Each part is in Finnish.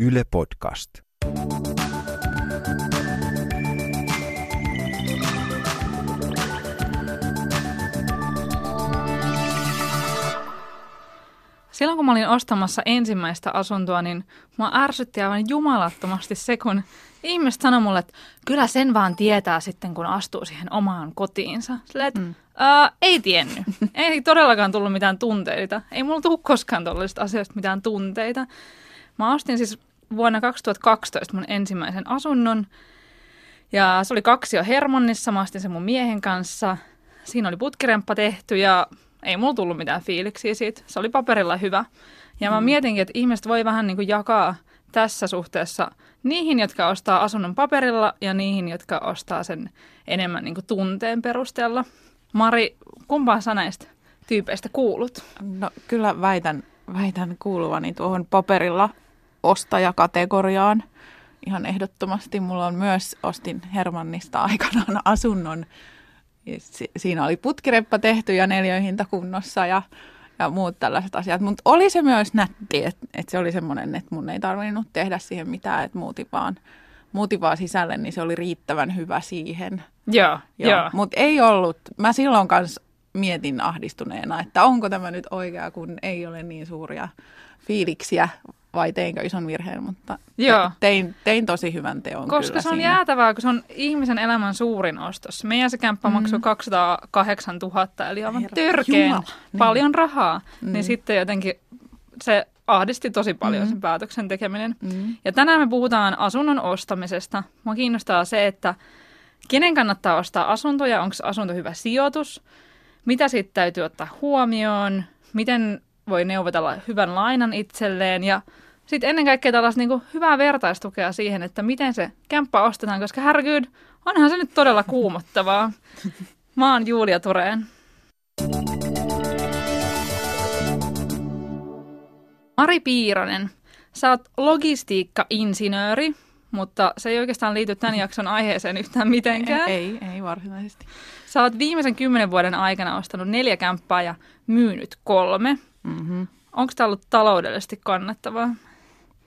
Yle Podcast. Silloin kun mä olin ostamassa ensimmäistä asuntoa, niin mua ärsytti aivan jumalattomasti se, kun ihmiset sanoi mulle, että kyllä sen vaan tietää sitten, kun astuu siihen omaan kotiinsa. Silleen, että mm. ei tiennyt. ei todellakaan tullut mitään tunteita. Ei mulla tullut koskaan tuollaisista asioista mitään tunteita. Mä ostin siis vuonna 2012 mun ensimmäisen asunnon. Ja se oli kaksi jo Hermonnissa. Mä ostin sen mun miehen kanssa. Siinä oli putkiremppa tehty ja ei mulla tullut mitään fiiliksiä siitä. Se oli paperilla hyvä. Ja mä mm. mietinkin, että ihmiset voi vähän niin kuin jakaa tässä suhteessa niihin, jotka ostaa asunnon paperilla ja niihin, jotka ostaa sen enemmän niin kuin tunteen perusteella. Mari, kumpaan sä näistä tyypeistä kuulut? No kyllä väitän, väitän kuuluvani tuohon paperilla ostajakategoriaan. Ihan ehdottomasti mulla on myös, ostin Hermannista aikanaan asunnon siinä oli putkireppa tehty ja neljöhinta kunnossa ja, ja muut tällaiset asiat. Mutta oli se myös nätti, että et se oli semmoinen, että mun ei tarvinnut tehdä siihen mitään, että muutin vaan, muutin vaan sisälle, niin se oli riittävän hyvä siihen. Joo, joo. joo. Mutta ei ollut, mä silloin kanssa mietin ahdistuneena, että onko tämä nyt oikea, kun ei ole niin suuria fiiliksiä vai teinkö ison virheen, mutta Joo. Tein, tein tosi hyvän teon Koska kyllä se on siinä. jäätävää, kun se on ihmisen elämän suurin ostos. Meidän se kämppä mm. maksoi 208 000, eli aivan törkeen Jumala. Niin. paljon rahaa. Mm. Niin sitten jotenkin se ahdisti tosi paljon mm. sen päätöksen tekeminen. Mm. Ja tänään me puhutaan asunnon ostamisesta. Mua kiinnostaa se, että kenen kannattaa ostaa asuntoja, onko asunto hyvä sijoitus, mitä siitä täytyy ottaa huomioon, miten voi neuvotella hyvän lainan itselleen ja sitten ennen kaikkea tällaista niin hyvää vertaistukea siihen, että miten se kämppä ostetaan, koska härkyyd, onhan se nyt todella kuumottavaa. Mä oon Julia Tureen. Mari Piiranen, sä oot logistiikka-insinööri, mutta se ei oikeastaan liity tämän jakson aiheeseen yhtään mitenkään. Ei, ei, ei varsinaisesti. Sä oot viimeisen kymmenen vuoden aikana ostanut neljä kämppää ja myynyt kolme. Mm-hmm. Onko tämä ollut taloudellisesti kannattavaa?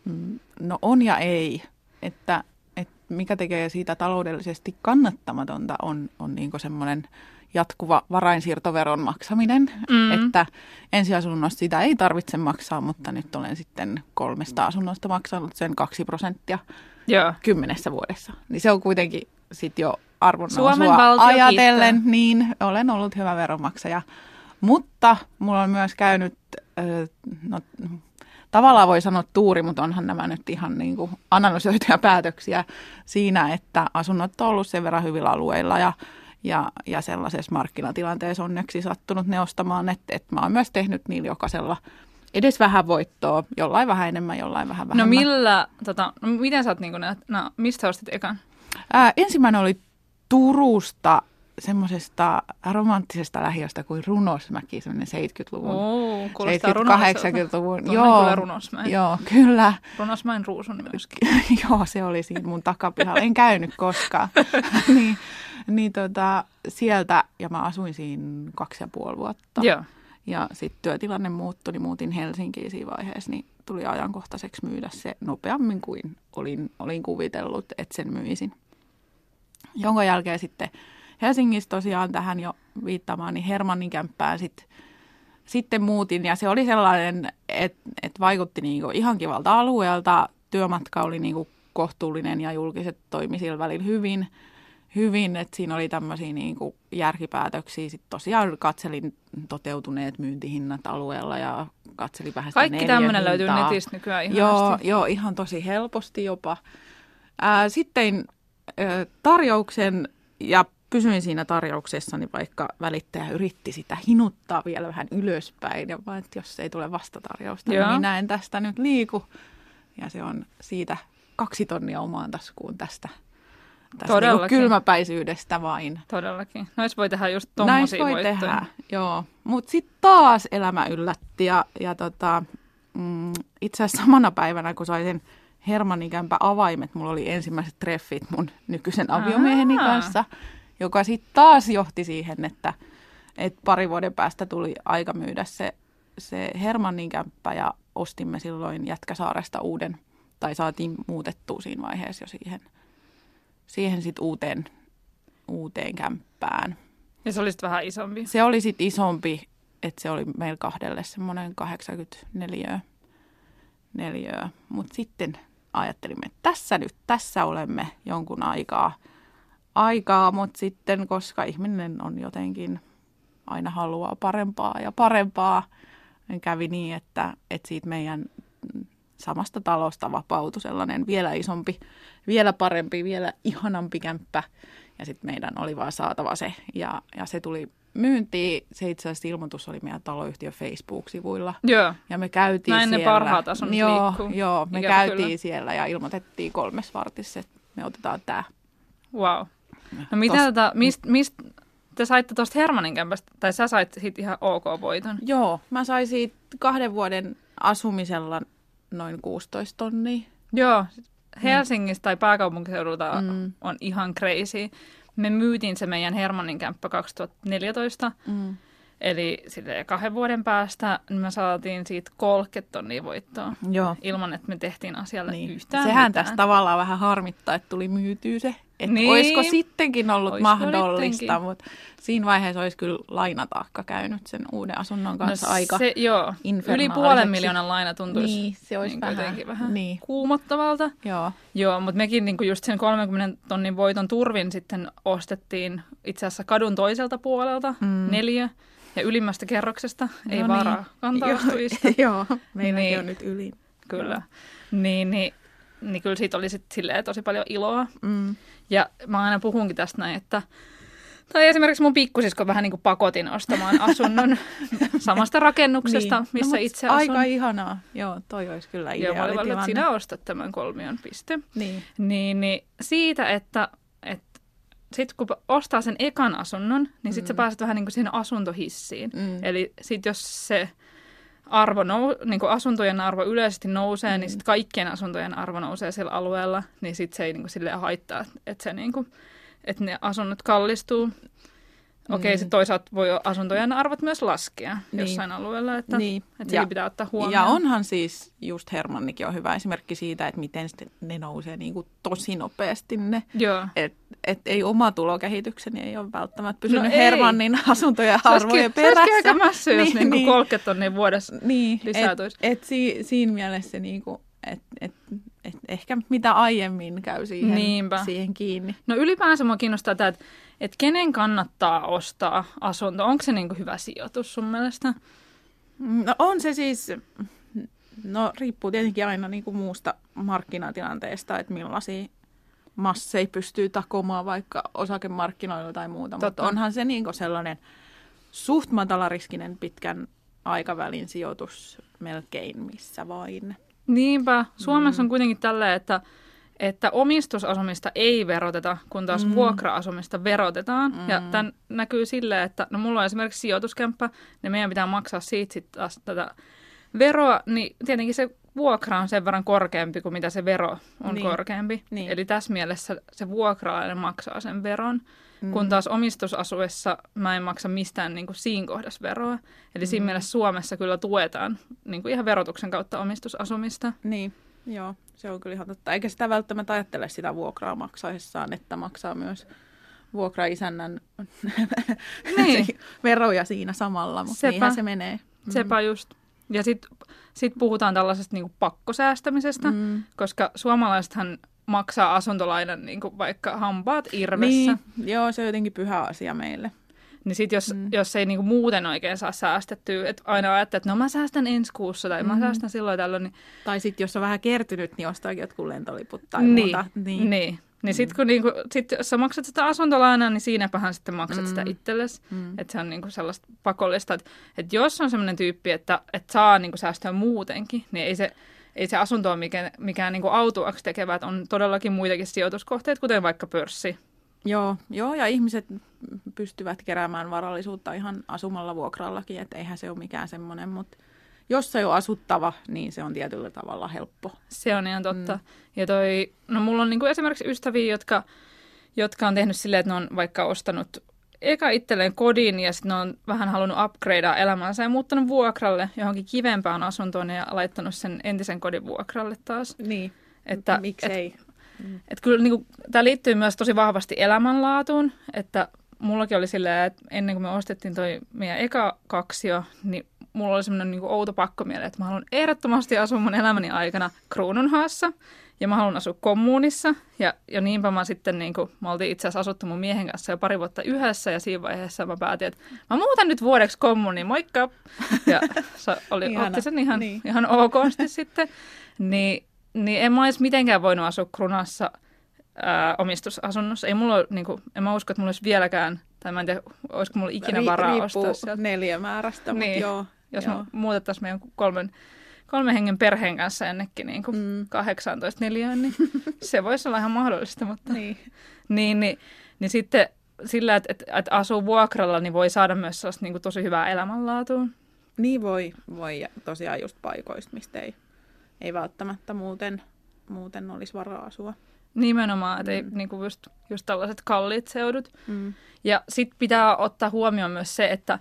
Mm, no on ja ei. Että, että mikä tekee siitä taloudellisesti kannattamatonta on, on niin semmoinen jatkuva varainsiirtoveron maksaminen, mm. että ensiasunnosta sitä ei tarvitse maksaa, mutta nyt olen sitten kolmesta asunnosta maksanut sen kaksi prosenttia Joo. kymmenessä vuodessa. Niin se on kuitenkin sitten jo arvon ajatellen, kiittää. niin olen ollut hyvä veronmaksaja. Mutta mulla on myös käynyt, no, tavallaan voi sanoa tuuri, mutta onhan nämä nyt ihan niin kuin analysoituja päätöksiä siinä, että asunnot on ollut sen verran hyvillä alueilla ja, ja, ja sellaisessa markkinatilanteessa onneksi sattunut ne ostamaan, että, että mä oon myös tehnyt niillä jokaisella edes vähän voittoa, jollain vähän enemmän, jollain vähän no vähemmän. No millä, tota, no miten sä oot, niin kuin, no, mistä ostit ekan? Ää, ensimmäinen oli Turusta semmoisesta romanttisesta lähiöstä kuin Runosmäki, semmoinen 70-luvun, oh, 70-80-luvun. Joo, kyllä Runosmäen. Joo, kyllä. Runosmäen ruusun myöskin. joo, se oli siinä mun takapihalla. En käynyt koskaan. niin, niin tota, sieltä, ja mä asuin siinä kaksi ja puoli vuotta. Joo. Ja sitten työtilanne muuttui, niin muutin Helsinkiin siinä vaiheessa, niin tuli ajankohtaiseksi myydä se nopeammin kuin olin, olin kuvitellut, että sen myisin. Jonka jälkeen sitten Helsingissä tosiaan tähän jo viittamaan, niin Hermannin kämppään sit, sitten muutin. Ja se oli sellainen, että et vaikutti niinku ihan kivalta alueelta. Työmatka oli niinku kohtuullinen ja julkiset toimi sillä välillä hyvin. hyvin että siinä oli tämmöisiä niinku järkipäätöksiä. Sitten tosiaan katselin toteutuneet myyntihinnat alueella ja katselin vähän sitä Kaikki tämmöinen löytyy netistä nykyään ihan joo, joo, ihan tosi helposti jopa. Ää, sitten ää, tarjouksen ja pysyin siinä tarjouksessani, vaikka välittäjä yritti sitä hinuttaa vielä vähän ylöspäin. Ja vaan, että jos ei tule vastatarjousta, niin Joo. niin minä en tästä nyt liiku. Ja se on siitä kaksi tonnia omaan taskuun tästä, tästä niin kylmäpäisyydestä vain. Todellakin. Nois voi tehdä just tommosia voi voittoja. tehdä, joo. Mutta sitten taas elämä yllätti ja, ja tota, mm, itse asiassa samana päivänä, kun sain sen Hermannikämpä avaimet, mulla oli ensimmäiset treffit mun nykyisen aviomieheni kanssa – joka sitten taas johti siihen, että, että pari vuoden päästä tuli aika myydä se, se Hermannin kämppä ja ostimme silloin Jätkäsaaresta uuden tai saatiin muutettua siinä vaiheessa jo siihen, siihen sit uuteen, uuteen kämppään. Ja se oli sitten vähän isompi. Se oli sitten isompi, että se oli meillä kahdelle semmoinen 84 neliöä. Mutta sitten ajattelimme, että tässä nyt, tässä olemme jonkun aikaa, aikaa mutta sitten koska ihminen on jotenkin aina haluaa parempaa ja parempaa, niin kävi niin, että, että siitä meidän samasta talosta vapautui sellainen vielä isompi, vielä parempi, vielä ihanampi kämppä. Ja sitten meidän oli vaan saatava se. Ja, ja se tuli myyntiin. Se itse asiassa ilmoitus oli meidän taloyhtiön Facebook-sivuilla. Joo. Ja me käytiin Näin siellä. ne parhaat asunnot joo, liikkuu. joo, me Ikävä käytiin kyllä. siellä ja ilmoitettiin kolmes vartissa, että me otetaan tämä. Wow. No mitä Tos- tota, mist, mist, te saitte tuosta Hermanin kämpästä, tai sä sait siitä ihan ok voiton. Joo, mä sain siitä kahden vuoden asumisella noin 16 tonnia. Joo, Helsingistä tai pääkaupunkiseudulta Mm. on ihan crazy. Me myytiin se meidän Hermannin kämppä 2014, Mm. eli sille kahden vuoden päästä niin me saatiin siitä 30 tonnia voittoa Joo. ilman, että me tehtiin asialle Niin. yhtään Sehän mitään. tässä tavallaan vähän harmittaa, että tuli myytyä se. Että Niin. olisiko sittenkin ollut Olisiko mahdollista, sittenkin. mutta siinä vaiheessa olisi kyllä lainataakka käynyt sen uuden asunnon kanssa aika. No se, joo, yli puolen miljoonan laina tuntuisi Niin, se olisi niin vähän- vähän niin. kuumottavalta. Joo. Joo, mutta mekin niinku just sen 30 tonnin voiton turvin sitten ostettiin itse asiassa kadun toiselta puolelta Mm. neljä ja ylimmästä kerroksesta, ei No varaa niin. kantaustujista. Joo, meilläkin Niin. on nyt yli. kyllä. Niin, niin, niin kyllä siitä oli sitten silleen tosi paljon iloa. Mm. Ja mä aina puhunkin tästä näin, että tai esimerkiksi mun pikkusisko vähän niin kuin pakotin ostamaan asunnon samasta rakennuksesta, Niin. missä mut itse asun. Aika ihanaa. Joo, toi olisi kyllä Joo, olin vaan, että sinä ostat tämän kolmion piste. Niin. Niin, niin siitä, että, että sitten kun ostaa sen ekan asunnon, niin sitten mm. sä pääset vähän niin kuin siihen asuntohissiin. Mm. Eli sitten jos se arvo nou, niin kuin asuntojen arvo yleisesti nousee, mm. niin sitten kaikkien asuntojen arvo nousee sillä alueella, niin sitten se ei niin kuin silleen haittaa, että, se niin kuin, että ne asunnot kallistuu. Okei, Mm. sitten toisaalta voi asuntojen arvot myös laskea Niin. jossain alueella, että, Niin. että Ja- pitää ottaa huomioon. Ja onhan siis just Hermannikin on hyvä esimerkki siitä, että miten ne nousee niin kuin tosi nopeasti ne. Joo. Et, ei oma tulokehitykseni ei ole välttämättä pysynyt No ei. Hermannin asuntojen Se arvojen Se olisikin perässä. aika mässy, jos niin, niin 30 tonnia vuodessa. niin, lisää et, et si, siinä mielessä niin kuin, et, et, et ehkä mitä aiemmin käy siihen, Niinpä. siihen kiinni. No ylipäänsä mua kiinnostaa tämä, että, että kenen kannattaa ostaa asunto. Onko se niin kuin hyvä sijoitus sun mielestä? No on se siis, no riippuu tietenkin aina niin kuin muusta markkinatilanteesta, että millaisia masseja pystyy takomaan vaikka osakemarkkinoilla tai muuta. Totta. Mutta onhan se niin kuin sellainen suht matalariskinen pitkän aikavälin sijoitus melkein missä vain. Niinpä. Suomessa on kuitenkin tällä, että, että omistusasumista ei veroteta, kun taas mm. vuokra-asumista verotetaan. Mm. Ja tämän näkyy silleen, että no mulla on esimerkiksi sijoituskämppä, niin meidän pitää maksaa siitä sitten taas tätä veroa, niin tietenkin se vuokra on sen verran korkeampi kuin mitä se vero on Niin. korkeampi. Niin. Eli tässä mielessä se vuokralainen maksaa sen veron, mm. kun taas omistusasuessa mä en maksa mistään niin kuin siinä kohdassa veroa. Eli siinä mielessä Suomessa kyllä tuetaan niin kuin ihan verotuksen kautta omistusasumista. Niin, joo, se on kyllä ihan totta. Eikä sitä välttämättä ajattele sitä vuokraa maksaessaan, että maksaa myös vuokraisännän Niin. veroja siinä samalla, mutta Sepä. niinhän se menee. Sepä just. Ja sitten sit puhutaan tällaisesta niinku pakkosäästämisestä, Mm. koska suomalaisethan maksaa asuntolainan niinku vaikka hampaat irvessä. Niin, joo, se on jotenkin pyhä asia meille. Niin sit jos, mm. jos ei niinku muuten oikein saa säästettyä, että aina ajattelee, että no mä säästän ensi kuussa tai mm. mä säästän silloin tällöin, niin Tai sitten jos on vähän kertynyt, niin ostaakin jotkut lentoliput tai niin, muuta. niin. niin. Niin sitten kun niinku, sit jos sä maksat sitä asuntolainaa, niin siinäpähän sitten maksat mm. sitä itsellesi. Mm. Että se on niinku sellaista pakollista. Että et jos on sellainen tyyppi, että et saa niinku säästöä muutenkin, niin ei se, ei se asunto ole mikään, mikään niinku autuaksi tekevä. Että on todellakin muitakin sijoituskohteita, kuten vaikka pörssi. Joo, joo, ja ihmiset pystyvät keräämään varallisuutta ihan asumalla vuokrallakin, että eihän se ole mikään semmoinen, mutta jos se on asuttava, niin se on tietyllä tavalla helppo. Se on ihan totta. Mm. Ja toi, no mulla on niinku esimerkiksi ystäviä, jotka, jotka on tehnyt silleen, että ne on vaikka ostanut eka itselleen kodin ja sitten on vähän halunnut upgradea elämänsä ja muuttanut vuokralle johonkin kivempään asuntoon ja laittanut sen entisen kodin vuokralle taas. Niin. Että, Miksei? Et, et kyllä niin tämä liittyy myös tosi vahvasti elämänlaatuun, että mullakin oli silleen, että ennen kuin me ostettiin toi meidän eka kaksio, niin mulla oli semmoinen niin outo pakkomiele, että mä haluan ehdottomasti asua mun elämäni aikana Kruununhaassa ja mä haluan asua kommunissa. Ja, ja niinpä mä sitten, niin kuin, mä oltiin itse asiassa asuttu mun miehen kanssa jo pari vuotta yhdessä ja siinä vaiheessa mä päätin, että mä muutan nyt vuodeksi kommuniin, moikka! Ja se oli, otti sen ihan, niin. ihan okosti sitten. Niin, niin en mä edes mitenkään voinut asua Krunassa ää, omistusasunnossa. Ei mulla, niin kuin, en mä usko, että mulla olisi vieläkään, tai mä en tiedä, olisiko mulla ikinä varaa Ri- ostaa sieltä. neljä määrästä, niin. mutta joo. Jos joo. me muutettaisiin meidän kolmen, kolmen hengen perheen kanssa ennekin niin kuin mm. 18 neliöön, niin se voisi olla ihan mahdollista. Mutta, niin. niin, niin, niin sitten sillä, että, että, että asuu vuokralla, niin voi saada myös sellaista niin kuin tosi hyvää elämänlaatua. Niin voi, voi. Ja tosiaan just paikoista, mistä ei, ei välttämättä muuten, muuten olisi varaa asua. Nimenomaan, että mm. ei niin kuin just, just tällaiset kalliit seudut. Mm. Ja sitten pitää ottaa huomioon myös se, että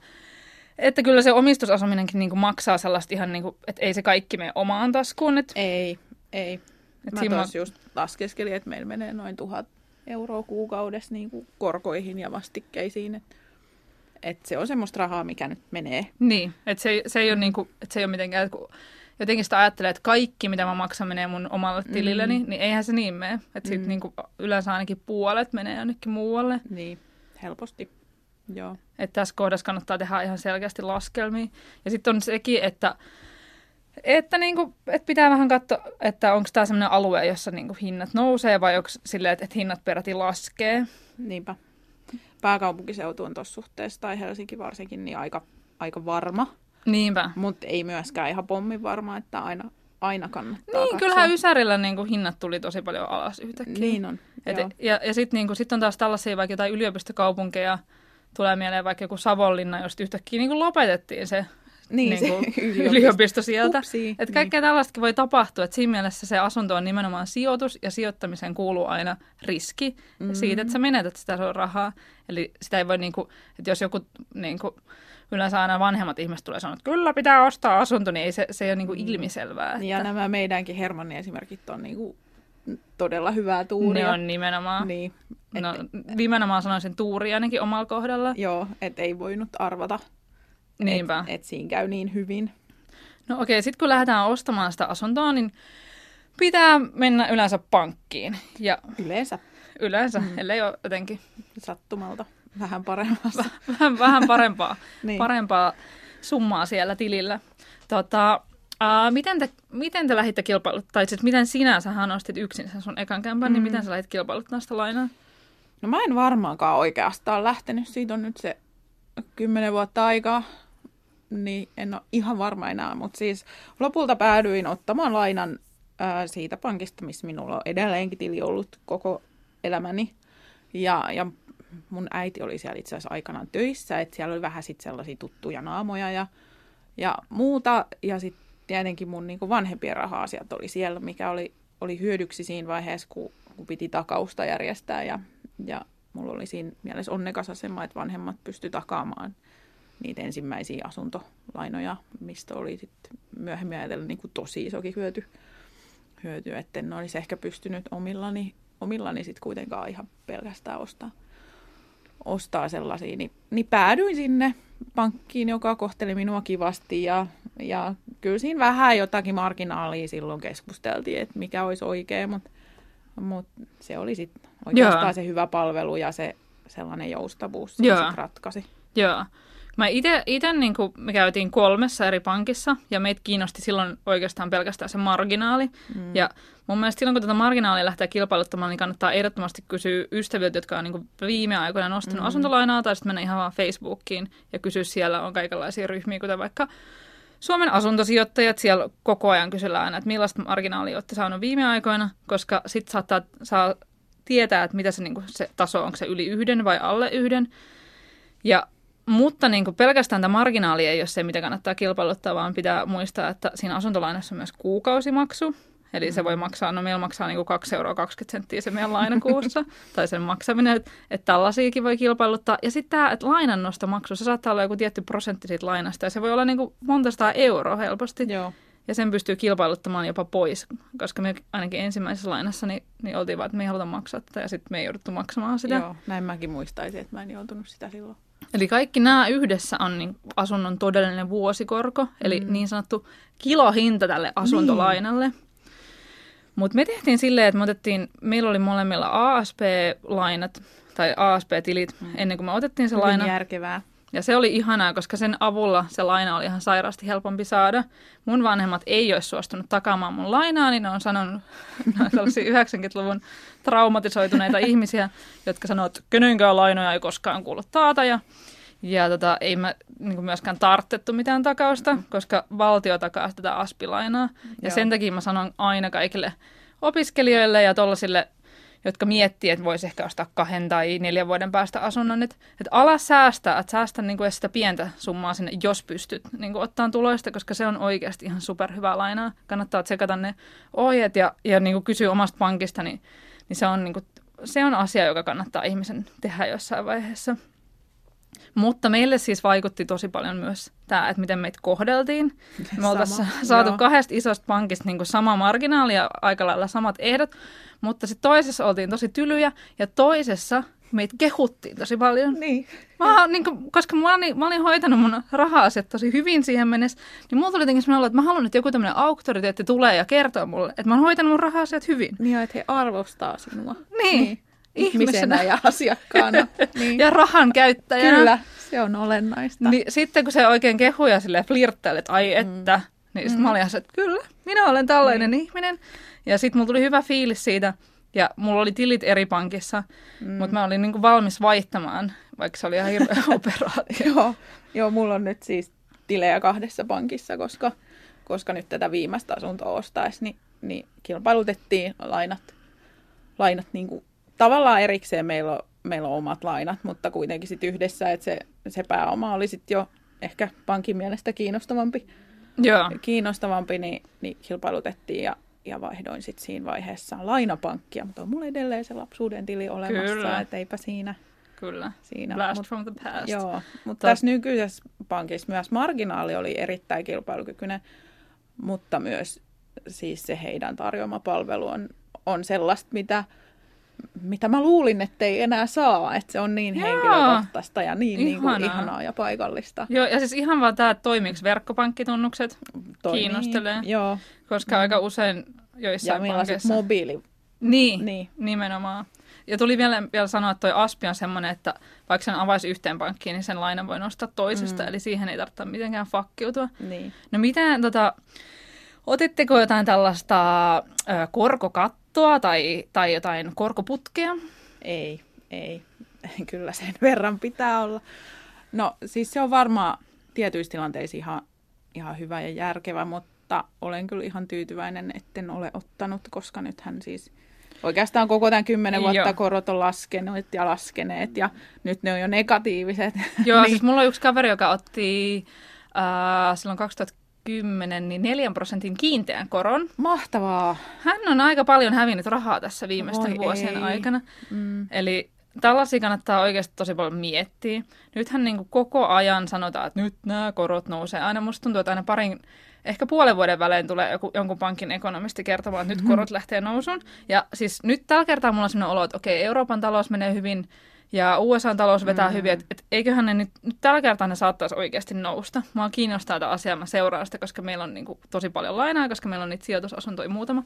että kyllä se omistusasuminenkin niin kuin maksaa sellaista ihan, niin kuin, että ei se kaikki mene omaan taskuun. Että... Ei, ei. Et Mä tuossa just laskeskelin, että meillä menee noin tuhat euroa kuukaudessa niin kuin korkoihin ja vastikkeisiin. Että et se on semmoista rahaa, mikä nyt menee. Niin, että se, se, ei ole niin kuin, että se ei ole mitenkään, että kun jotenkin sitä ajattelee, että kaikki mitä mä maksan menee mun omalle tililleni, mm. niin eihän se niin mene. Että mm. niin kuin, yleensä ainakin puolet menee jonnekin muualle. Niin, helposti. Joo. Että tässä kohdassa kannattaa tehdä ihan selkeästi laskelmia. Ja sitten on sekin, että, että, niinku, että pitää vähän katsoa, että onko tämä sellainen alue, jossa niinku hinnat nousee vai onko silleen, että, että hinnat peräti laskee. Niinpä. Pääkaupunkiseutu on tuossa suhteessa, tai Helsinki varsinkin, niin aika, aika varma. Niinpä. Mutta ei myöskään ihan pommin varma, että aina, aina kannattaa Niin, katsoa. kyllähän Ysärillä niin kuin, hinnat tuli tosi paljon alas yhtäkkiä. Niin on, Et, ja ja sitten niin sit on taas tällaisia vaikka jotain yliopistokaupunkeja, tulee mieleen vaikka joku Savonlinna, josta yhtäkkiä niin kuin lopetettiin se niin, niin kuin, se yliopisto. yliopisto sieltä. Upsi, että kaikkea niin. tällaistakin voi tapahtua. Että siinä mielessä se asunto on nimenomaan sijoitus ja sijoittamiseen kuuluu aina riski mm. siitä, että sä menetät sitä sun rahaa. Eli sitä ei voi, niin kuin, että jos joku niin kuin, yleensä aina vanhemmat ihmiset tulee sanoa, että kyllä pitää ostaa asunto, niin ei se, se ei ole niin kuin ilmiselvää. Että... Ja nämä meidänkin Hermannin esimerkit on niin kuin todella hyvää tuuria. Ne on nimenomaan. Niin. Et, no, nimenomaan sanoisin tuuri ainakin omalla kohdalla. Joo, että ei voinut arvata, Niinpä. että et siinä käy niin hyvin. No okei, sitten kun lähdetään ostamaan sitä asuntoa, niin pitää mennä yleensä pankkiin. Ja yleensä. Yleensä, mm. ellei ole jotenkin... Sattumalta. Vähän paremmassa. vähän, vähän parempaa, niin. parempaa summaa siellä tilillä. Tota, Uh, miten, te, miten te lähditte kilpailuttaa, tai siis miten sinä, sähän ostit yksin sen sun ekan kämpän, niin mm. niin miten sä lähdit kilpailuttaa sitä lainaa? No mä en varmaankaan oikeastaan lähtenyt, siitä on nyt se kymmenen vuotta aikaa, niin en ole ihan varma enää, mutta siis lopulta päädyin ottamaan lainan ää, siitä pankista, missä minulla on edelleenkin tili ollut koko elämäni. Ja, ja mun äiti oli siellä itse asiassa aikanaan töissä, että siellä oli vähän sitten sellaisia tuttuja naamoja ja, ja muuta. Ja sitten tietenkin mun niin vanhempien raha-asiat oli siellä, mikä oli, oli hyödyksi siinä vaiheessa, kun, kun piti takausta järjestää. Ja, ja mulla oli siinä mielessä onnekas asema, että vanhemmat pysty takaamaan niitä ensimmäisiä asuntolainoja, mistä oli sitten myöhemmin ajatellen niin kuin tosi isokin hyöty, hyöty että en olisi ehkä pystynyt omillani, omillani sitten kuitenkaan ihan pelkästään ostaa, ostaa sellaisia. Niin, niin päädyin sinne pankkiin, joka kohteli minua kivasti ja, ja kyllä siinä vähän jotakin marginaalia silloin keskusteltiin, että mikä olisi oikea, mutta, mutta se oli sitten oikeastaan Joo. se hyvä palvelu ja se sellainen joustavuus se ratkaisi. Joo. Mä itse, niin kuin, me käytiin kolmessa eri pankissa ja meitä kiinnosti silloin oikeastaan pelkästään se marginaali. Mm. Ja mun mielestä silloin, kun tätä marginaalia lähtee kilpailuttamaan, niin kannattaa ehdottomasti kysyä ystäviltä, jotka on niin kuin viime aikoina nostanut mm. asuntolainaa, tai sitten mennä ihan vaan Facebookiin ja kysyä siellä on kaikenlaisia ryhmiä, kuten vaikka Suomen asuntosijoittajat, siellä koko ajan kysellään aina, että millaista marginaalia olette saanut viime aikoina, koska sitten saattaa saa tietää, että mitä se, niin kuin, se taso, onko se yli yhden vai alle yhden. Ja mutta niin kuin pelkästään tämä marginaali ei ole se, mitä kannattaa kilpailuttaa, vaan pitää muistaa, että siinä asuntolainassa on myös kuukausimaksu. Eli se voi mm. maksaa, no meillä maksaa niin 2 euroa 20 senttiä se meidän lainakuussa, tai sen maksaminen, että, että tällaisiakin voi kilpailuttaa. Ja sitten tämä, että lainannostomaksu, se saattaa olla joku tietty prosentti siitä lainasta, ja se voi olla niin kuin monta euroa helposti. Joo. ja sen pystyy kilpailuttamaan jopa pois, koska me ainakin ensimmäisessä lainassa niin, niin oltiin vaan, että me ei haluta maksaa tätä ja sitten me ei jouduttu maksamaan sitä. Joo, näin mäkin muistaisin, että mä en joutunut sitä silloin. Eli kaikki nämä yhdessä on niin asunnon todellinen vuosikorko, eli mm. niin sanottu kilohinta tälle asuntolainalle. Niin. Mutta me tehtiin silleen, että me otettiin, meillä oli molemmilla ASP-lainat tai ASP-tilit mm. ennen kuin me otettiin se Hyvin laina. järkevää. Ja se oli ihanaa, koska sen avulla se laina oli ihan sairaasti helpompi saada. Mun vanhemmat ei olisi suostunut takaamaan mun lainaa, niin ne on sanonut, ne on tällaisia 90-luvun traumatisoituneita ihmisiä, jotka sanoo, että kenenkään lainoja ei koskaan kuulu taata. Ja, ja tota, ei mä niin myöskään tarttettu mitään takausta, koska valtio takaa tätä aspilainaa. Ja Joo. sen takia mä sanon aina kaikille opiskelijoille ja tuollaisille jotka miettii, että voisi ehkä ostaa kahden tai neljän vuoden päästä asunnon. Että, että ala säästää, että säästä niin kuin sitä pientä summaa sinne, jos pystyt niin kuin ottaa tuloista, koska se on oikeasti ihan superhyvää lainaa. Kannattaa tsekata ne ohjeet ja, ja niin kuin kysyä omasta pankista, niin, niin se, on, niin kuin, se on asia, joka kannattaa ihmisen tehdä jossain vaiheessa. Mutta meille siis vaikutti tosi paljon myös tämä, että miten meitä kohdeltiin. Me oltaisiin saatu joo. kahdesta isosta pankista niin kuin sama marginaali ja aika lailla samat ehdot, mutta sitten toisessa oltiin tosi tylyjä ja toisessa meitä kehuttiin tosi paljon. Niin. Mä, niin kuin, koska mä olin, mä olin hoitanut mun raha-asiat tosi hyvin siihen mennessä, niin mulla tuli jotenkin sellainen olo, että mä haluan, että joku tämmöinen auktoriteetti tulee ja kertoo mulle, että mä oon hoitanut mun raha-asiat hyvin. Niin, että he arvostaa sinua. Niin. niin. Ihmisenä ja asiakkaana. niin. Ja rahan käyttäjänä. Kyllä, se on olennaista. Niin, sitten kun se oikein kehuja sille flirttailee, että ai että, mm. niin sitten mm. mä olin että kyllä, minä olen tällainen mm. ihminen. Ja sitten mulla tuli hyvä fiilis siitä, ja mulla oli tilit eri pankissa, mm. mutta mä olin niinku valmis vaihtamaan, vaikka se oli ihan hirveä operaatio. joo, joo, mulla on nyt siis tilejä kahdessa pankissa, koska, koska nyt tätä viimeistä asuntoa ostaisi, niin, niin kilpailutettiin lainat, lainat niinku, tavallaan erikseen meillä on, meillä on omat lainat, mutta kuitenkin sit yhdessä, että se, se pääoma oli sitten jo ehkä pankin mielestä kiinnostavampi, Joo. kiinnostavampi niin, niin kilpailutettiin ja ja vaihdoin sitten siinä vaiheessa lainapankkia, mutta on mulla edelleen se lapsuuden tili olemassa, Kyllä. että eipä siinä. Kyllä, siinä. blast Mut, from the past. Joo, mutta tässä nykyisessä pankissa myös marginaali oli erittäin kilpailukykyinen, mutta myös siis se heidän tarjoama palvelu on, on sellaista, mitä, mitä mä luulin, että ei enää saa, että se on niin Joo. henkilökohtaista ja niin, niin kuin ihanaa ja paikallista. Joo, ja siis ihan vaan tämä, että verkkopankkitunnukset, Toimii, kiinnostelee. Joo. Koska mm. aika usein joissain Ja millaiset mobiili... Niin, niin, nimenomaan. Ja tuli vielä, vielä sanoa, että toi Aspi on semmoinen, että vaikka sen avaisi yhteen pankkiin, niin sen lainan voi nostaa toisesta, mm. eli siihen ei tarvitse mitenkään fakkiutua. Niin. No mitä, tota, otitteko jotain tällaista ö, korkokattoa tai, tai jotain korkoputkea? Ei, ei. Kyllä sen verran pitää olla. No siis se on varmaan tietyissä tilanteissa ihan, ihan hyvä ja järkevä, mutta olen kyllä ihan tyytyväinen, etten ole ottanut, koska nythän siis oikeastaan koko tämän kymmenen vuotta Joo. korot on laskeneet ja laskeneet ja nyt ne on jo negatiiviset. Joo, niin. siis mulla on yksi kaveri, joka otti äh, silloin 2010 niin 4 prosentin kiinteän koron. Mahtavaa. Hän on aika paljon hävinnyt rahaa tässä viimeisten Voi vuosien ei. aikana. Mm. Eli tällaisia kannattaa oikeasti tosi paljon miettiä. Nythän niin kuin koko ajan sanotaan, että nyt nämä korot nousee. Aina musta tuntuu, että aina parin ehkä puolen vuoden välein tulee joku, jonkun pankin ekonomisti kertomaan, että nyt korot lähtee nousuun. Ja siis nyt tällä kertaa mulla on sellainen olo, että okei, Euroopan talous menee hyvin ja USA talous vetää mm. hyvin, että et eiköhän ne nyt, nyt tällä kertaa ne saattaisi oikeasti nousta. Mua kiinnostaa tämä asia, mä seuraan sitä, koska meillä on niin kuin, tosi paljon lainaa, koska meillä on niitä sijoitusasuntoja muutama.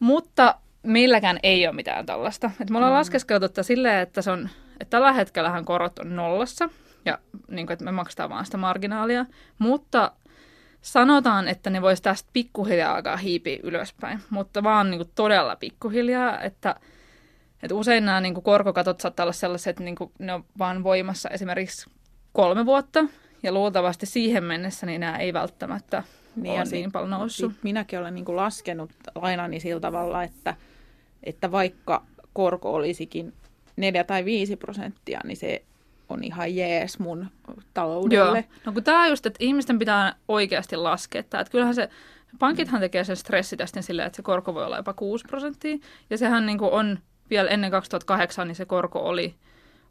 Mutta meilläkään ei ole mitään tällaista. Et me ollaan mm. laskeskeltu että silleen, että, se on, että tällä hetkellähän korot on nollassa, ja niin kuin, että me maksetaan vaan sitä marginaalia, mutta sanotaan, että ne voisi tästä pikkuhiljaa alkaa hiipiä ylöspäin, mutta vaan niin kuin todella pikkuhiljaa, että, että usein nämä niin kuin korkokatot saattaa olla sellaiset, että niin kuin ne on vaan voimassa esimerkiksi kolme vuotta, ja luultavasti siihen mennessä niin nämä ei välttämättä niin, ole niin paljon noussut. Minäkin olen niin kuin laskenut lainani sillä tavalla, että, että vaikka korko olisikin 4 tai 5 prosenttia, niin se on ihan jees mun taloudelle. Joo. No kun tämä just, että ihmisten pitää oikeasti laskea. Että kyllähän se, pankithan tekee sen stressitestin silleen, että se korko voi olla jopa 6 prosenttia. Ja sehän niin on vielä ennen 2008, niin se korko oli,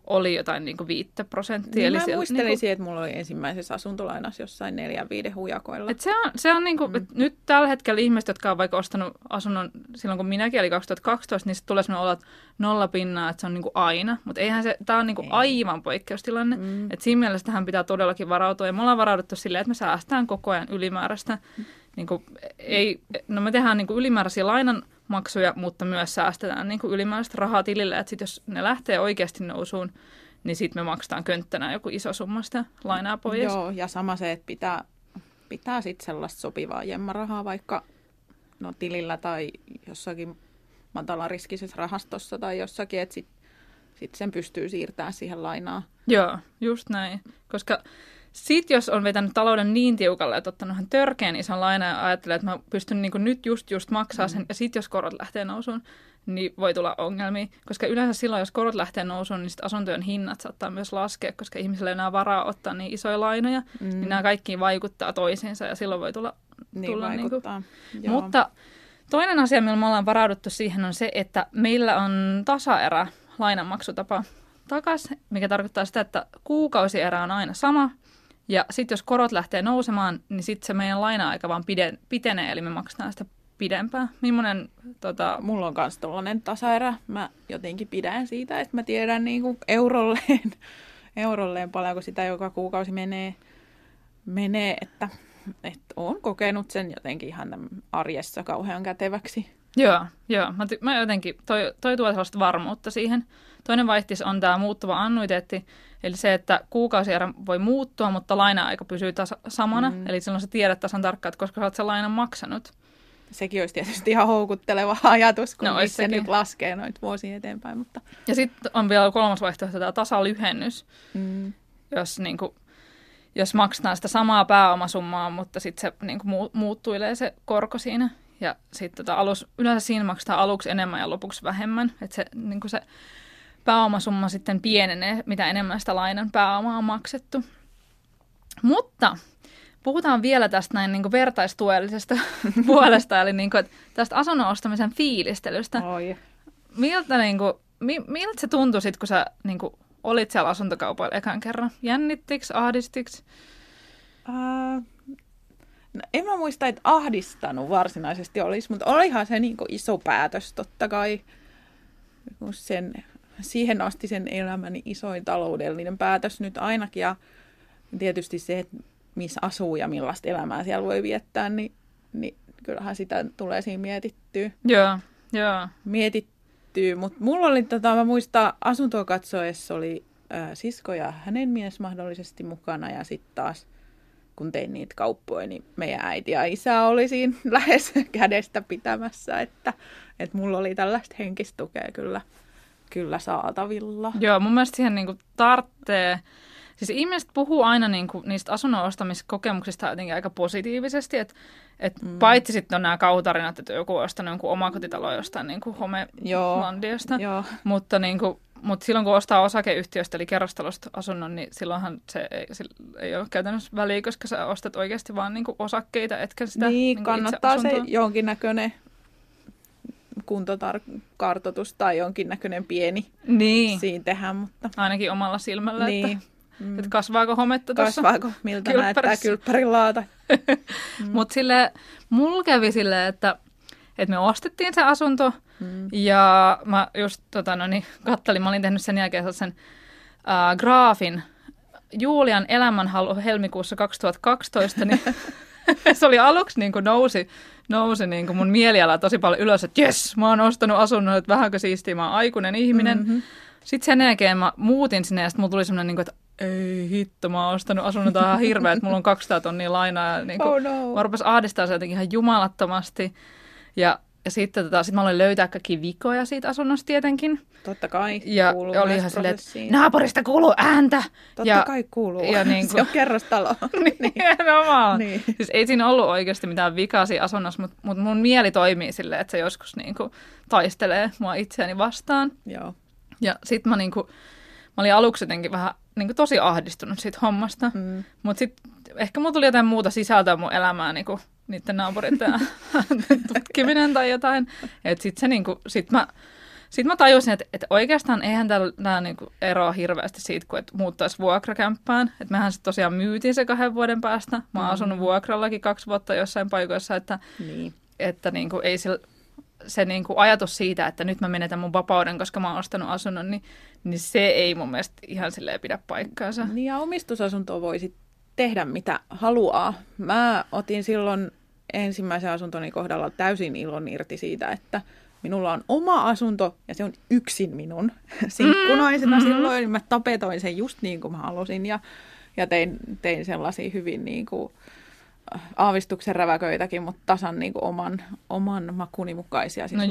oli jotain niin kuin 5 prosenttia. Niin Eli mä siellä, muistelisin, niin kuin, että mulla oli ensimmäisessä asuntolainassa jossain neljän viiden hujakoilla. et se on, se on niin kuin, mm. nyt tällä hetkellä ihmiset, jotka on vaikka ostanut asunnon silloin, kun minäkin oli 2012, niin sitten tulee sellainen olo, että nolla pinnaa, että se on niin kuin aina. Mutta eihän se, tämä on niin kuin Ei. aivan poikkeustilanne. Mm. Että siinä mielessä tähän pitää todellakin varautua. Ja me ollaan varauduttu silleen, että me säästään koko ajan ylimääräistä. Niin kuin, ei, no me tehdään niin kuin ylimääräisiä lainanmaksuja, mutta myös säästetään niin kuin ylimääräistä rahaa tilille. Että sit jos ne lähtee oikeasti nousuun, niin sitten me maksetaan könttänä joku iso summa sitä lainaa pois. Joo, ja sama se, että pitää, pitää sitten sellaista sopivaa jemmarahaa vaikka no, tilillä tai jossakin matalariskisessä rahastossa tai jossakin, että sitten sit sen pystyy siirtämään siihen lainaan. Joo, just näin. Koska sit jos on vetänyt talouden niin tiukalle, että ottanut ihan törkeän ison lainan ja ajattelee, että mä pystyn niin nyt just just maksaa sen, ja sit jos korot lähtee nousuun, niin voi tulla ongelmia. Koska yleensä silloin, jos korot lähtee nousuun, niin sit asuntojen hinnat saattaa myös laskea, koska ihmisillä ei enää varaa ottaa niin isoja lainoja, mm. niin nämä kaikki vaikuttaa toisiinsa, ja silloin voi tulla... Niin tulla niinku- vaikuttaa. Joo. Mutta toinen asia, millä me ollaan varauduttu siihen, on se, että meillä on tasaerä lainanmaksutapa takas, mikä tarkoittaa sitä, että kuukausierä on aina sama. Ja sitten jos korot lähtee nousemaan, niin sitten se meidän laina-aika vaan pide, pitenee, eli me maksetaan sitä pidempään. Millainen, tota, Mulla on myös tuollainen tasaerä. Mä jotenkin pidän siitä, että mä tiedän niinku eurolleen, eurolleen paljonko sitä joka kuukausi menee, menee että, että oon kokenut sen jotenkin ihan arjessa kauhean käteväksi. Joo, joo, mä, ty- mä jotenkin, toi, toi tuo sellaista varmuutta siihen. Toinen vaihtis on tämä muuttuva annuiteetti, eli se, että kuukausierä voi muuttua, mutta laina-aika pysyy tasa- samana. Mm. Eli silloin sä tiedät tasan tarkkaan, että koska sä oot sen lainan maksanut. Sekin olisi tietysti ihan houkutteleva ajatus, kun No, se sekin. nyt laskee noita vuosia eteenpäin. Mutta, Ja sitten on vielä kolmas vaihtoehto, tämä tasalyhennys, mm, jos, niin kuin, jos maksetaan sitä samaa pääomasummaa, mutta sitten se niin kuin, muuttuilee se korko siinä. Ja sitten tota, alus, yleensä siinä maksetaan aluksi enemmän ja lopuksi vähemmän. Että se, niin se pääomasumma sitten pienenee, mitä enemmän sitä lainan pääomaa on maksettu. Mutta puhutaan vielä tästä näin niin vertaistuellisesta puolesta, eli niin kuin, tästä asunnon ostamisen fiilistelystä. oi. Miltä, niin kuin, mi, miltä se tuntui sit, kun sä niin kuin, olit siellä asuntokaupoilla ekan kerran? Jännittiks, ahdistiks? Uh, no en mä muista, että ahdistanut varsinaisesti olisi, mutta olihan se niin iso päätös totta kai. Kun Sen, siihen asti sen elämäni isoin taloudellinen päätös nyt ainakin. Ja tietysti se, että missä asuu ja millaista elämää siellä voi viettää, niin, niin kyllähän sitä tulee siinä mietittyä. Joo, joo. mietittyä. Mutta mulla oli, tota, mä muistan, asuntoa katsoessa oli ää, sisko ja hänen mies mahdollisesti mukana. Ja sitten taas, kun tein niitä kauppoja, niin meidän äiti ja isä oli siinä lähes kädestä pitämässä. Että, että mulla oli tällaista henkistä tukea kyllä, kyllä saatavilla. Joo, mun mielestä siihen niin kuin, tarttee... Siis ihmiset puhuu aina niin kuin, niistä asunnon ostamiskokemuksista jotenkin aika positiivisesti, että et mm. paitsi sitten on nämä kauhutarinat, että joku on ostanut jonkun omakotitalo jostain niin kuin homelandiasta, Joo, mutta niin kuin, mutta silloin kun ostaa osakeyhtiöstä eli kerrostalosta asunnon, niin silloinhan se ei, sillä ei ole käytännössä väliä, koska sä ostat oikeasti vaan niin kuin osakkeita, etkä sitä niin, niin kuin kannattaa se jonkinnäköinen kuntokartoitus tai jonkinnäköinen pieni Niin, siinä tehdä, mutta ainakin omalla silmällä, niin. että, että kasvaako hometta tuossa. Kasvaako, miltä näyttää kylppärissä? kylppärin laata. Mm. Mutta sille mulla kävi silleen, että, että me ostettiin se asunto Mm. ja mä just tota, no niin, kattelin, mä olin tehnyt sen jälkeen sellaisen äh, graafin Julian elämänhalu helmikuussa 2012, niin se oli aluksi niin kuin nousi, nousi niin kuin mun mieliala tosi paljon ylös, että jes, mä oon ostanut asunnon, että vähänkö siistiä, mä oon aikuinen ihminen. Mm-hmm. Sitten sen jälkeen mä muutin sinne ja sitten mulla tuli semmoinen, niin kuin, että ei hitto, mä oon ostanut asunnon, tää on ihan hirveä, että mulla on 200 tonnia lainaa. Ja niin kuin, Oh no. Mä rupesin ahdistaa se jotenkin ihan jumalattomasti. Ja, ja sitten tota, sit mä aloin löytää kaikki vikoja siitä asunnosta tietenkin. Totta kai Ja kuuluu oli ihan silleen, että naapurista kuuluu ääntä. Totta ja, kai kuuluu. ja niin kuin- Se on kerrostalo. niin. Nimenomaan. Niin. Siis ei siinä ollut oikeasti mitään vikaa siinä asunnossa, mutta, mutta mun mieli toimii silleen, että se joskus niin kuin, taistelee mua itseäni vastaan. Joo. Ja sit mä, niin kuin, mä olin aluksi jotenkin vähän niin kuin, tosi ahdistunut siitä hommasta. Mm. Mutta sitten ehkä mulla tuli jotain muuta sisältöä mun elämään, niin kuin niiden naapureiden tutkiminen tai jotain. Että sitten se niinku, sit mä Sitten mä tajusin, että, että oikeastaan eihän tämä niinku eroa hirveästi siitä, kun muuttaisi vuokrakämppään. Että mehän sitten tosiaan myytiin se kahden vuoden päästä. Mä oon mm. asunut vuokrallakin kaksi vuotta jossain paikoissa, että, niin. että niinku ei sillä, se niinku ajatus siitä, että nyt mä menetän mun vapauden, koska mä oon ostanut asunnon, niin, niin se ei mun mielestä ihan silleen pidä paikkaansa. Niin ja omistusasuntoa voisi tehdä mitä haluaa. Mä otin silloin ensimmäisen asuntoni kohdalla täysin ilon irti siitä, että minulla on oma asunto ja se on yksin minun sinkkunaisena mm-hmm. silloin. Niin mä tapetoin sen just niin kuin mä halusin ja, ja tein, tein sellaisia hyvin niin kuin, äh, aavistuksen räväköitäkin, mutta tasan niin kuin oman, oman makuni mukaisia no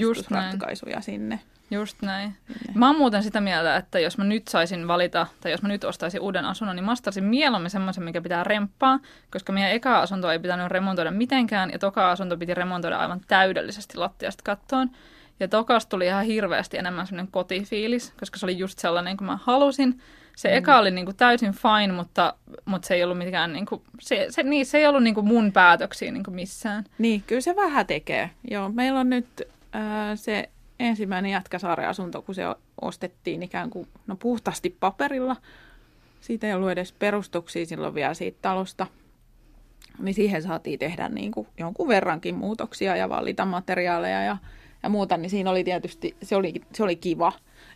sinne. Just näin. Sinne. Mä oon muuten sitä mieltä, että jos mä nyt saisin valita, tai jos mä nyt ostaisin uuden asunnon, niin mä ostaisin mieluummin semmoisen, mikä pitää remppaa, koska meidän eka asunto ei pitänyt remontoida mitenkään, ja toka asunto piti remontoida aivan täydellisesti lattiasta kattoon. Ja tokasta tuli ihan hirveästi enemmän semmoinen kotifiilis, koska se oli just sellainen kuin mä halusin. Se mm. eka oli niin kuin täysin fine, mutta, mutta se ei ollut mikään, niin kuin, se, se, niin, se ei ollut niin kuin mun päätöksiä niin kuin missään. Niin, kyllä se vähän tekee. Joo, meillä on nyt äh, se ensimmäinen Jätkäsaaren-asunto, kun se ostettiin ikään kuin no, puhtaasti paperilla. Siitä ei ollut edes perustuksia silloin vielä siitä talosta. Niin siihen saatiin tehdä niin kuin jonkun verrankin muutoksia ja valita materiaaleja ja, ja muuta. Niin siinä oli tietysti, se oli, se oli kiva,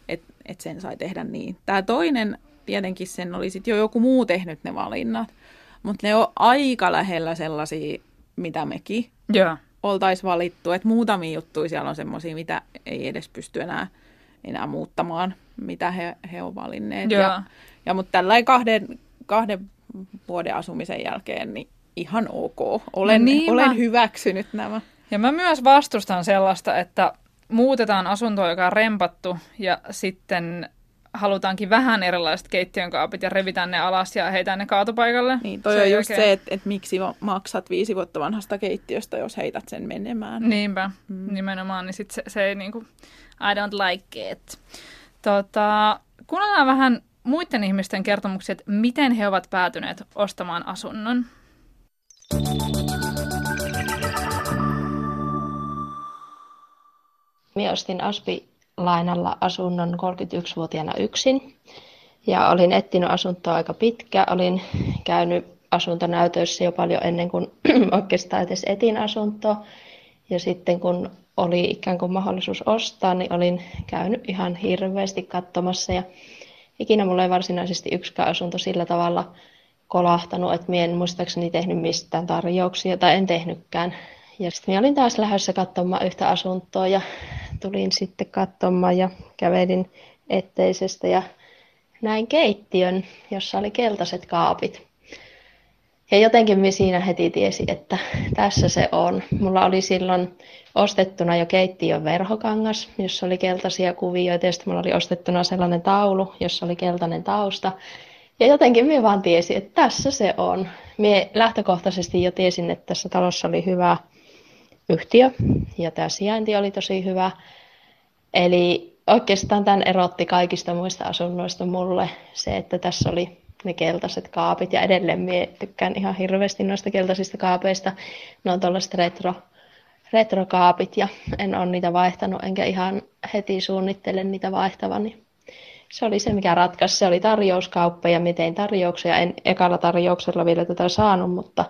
että et sen sai tehdä niin. Tämä toinen, tietenkin sen oli sitten jo joku muu tehnyt ne valinnat. Mutta ne on aika lähellä sellaisia, mitä mekin. Yeah oltaisiin valittu. Että muutamia juttuja siellä on semmoisia, mitä ei edes pysty enää, enää muuttamaan, mitä he, he on valinneet. Joo. Ja, ja, mutta tällä kahden, kahden vuoden asumisen jälkeen niin ihan ok. Olen, no niin olen mä... hyväksynyt nämä. Ja mä myös vastustan sellaista, että muutetaan asuntoa, joka on rempattu ja sitten halutaankin vähän erilaiset keittiön kaapit ja revitään ne alas ja heitään ne kaatopaikalle. Niin, toi se on just oikein... se, että, että miksi maksat viisi vuotta vanhasta keittiöstä, jos heität sen menemään. Niinpä, mm. nimenomaan, niin sit se, se ei niinku, I don't like it. Tota, kuunnellaan vähän muiden ihmisten kertomuksia, että miten he ovat päätyneet ostamaan asunnon. Minä ostin Aspi lainalla asunnon 31-vuotiaana yksin. Ja olin etsinyt asuntoa aika pitkä. Olin käynyt asuntonäytöissä jo paljon ennen kuin oikeastaan edes etin asuntoa. Ja sitten kun oli ikään kuin mahdollisuus ostaa, niin olin käynyt ihan hirveästi katsomassa. Ja ikinä mulla ei varsinaisesti yksikään asunto sillä tavalla kolahtanut, että minä en muistaakseni tehnyt mistään tarjouksia tai en tehnytkään. Ja sitten minä olin taas lähdössä katsomaan yhtä asuntoa ja tulin sitten katsomaan ja kävelin etteisestä ja näin keittiön, jossa oli keltaiset kaapit. Ja jotenkin minä siinä heti tiesi, että tässä se on. Mulla oli silloin ostettuna jo keittiön verhokangas, jossa oli keltaisia kuvioita, ja sitten mulla oli ostettuna sellainen taulu, jossa oli keltainen tausta. Ja jotenkin minä vaan tiesin, että tässä se on. Minä lähtökohtaisesti jo tiesin, että tässä talossa oli hyvä yhtiö ja tämä sijainti oli tosi hyvä. Eli oikeastaan tämän erotti kaikista muista asunnoista mulle se, että tässä oli ne keltaiset kaapit ja edelleen minä tykkään ihan hirveästi noista keltaisista kaapeista. Ne on tuollaiset retro, retrokaapit ja en ole niitä vaihtanut enkä ihan heti suunnittele niitä vaihtavan. Niin se oli se, mikä ratkaisi. Se oli tarjouskauppa ja miten tarjouksia. En ekalla tarjouksella vielä tätä saanut, mutta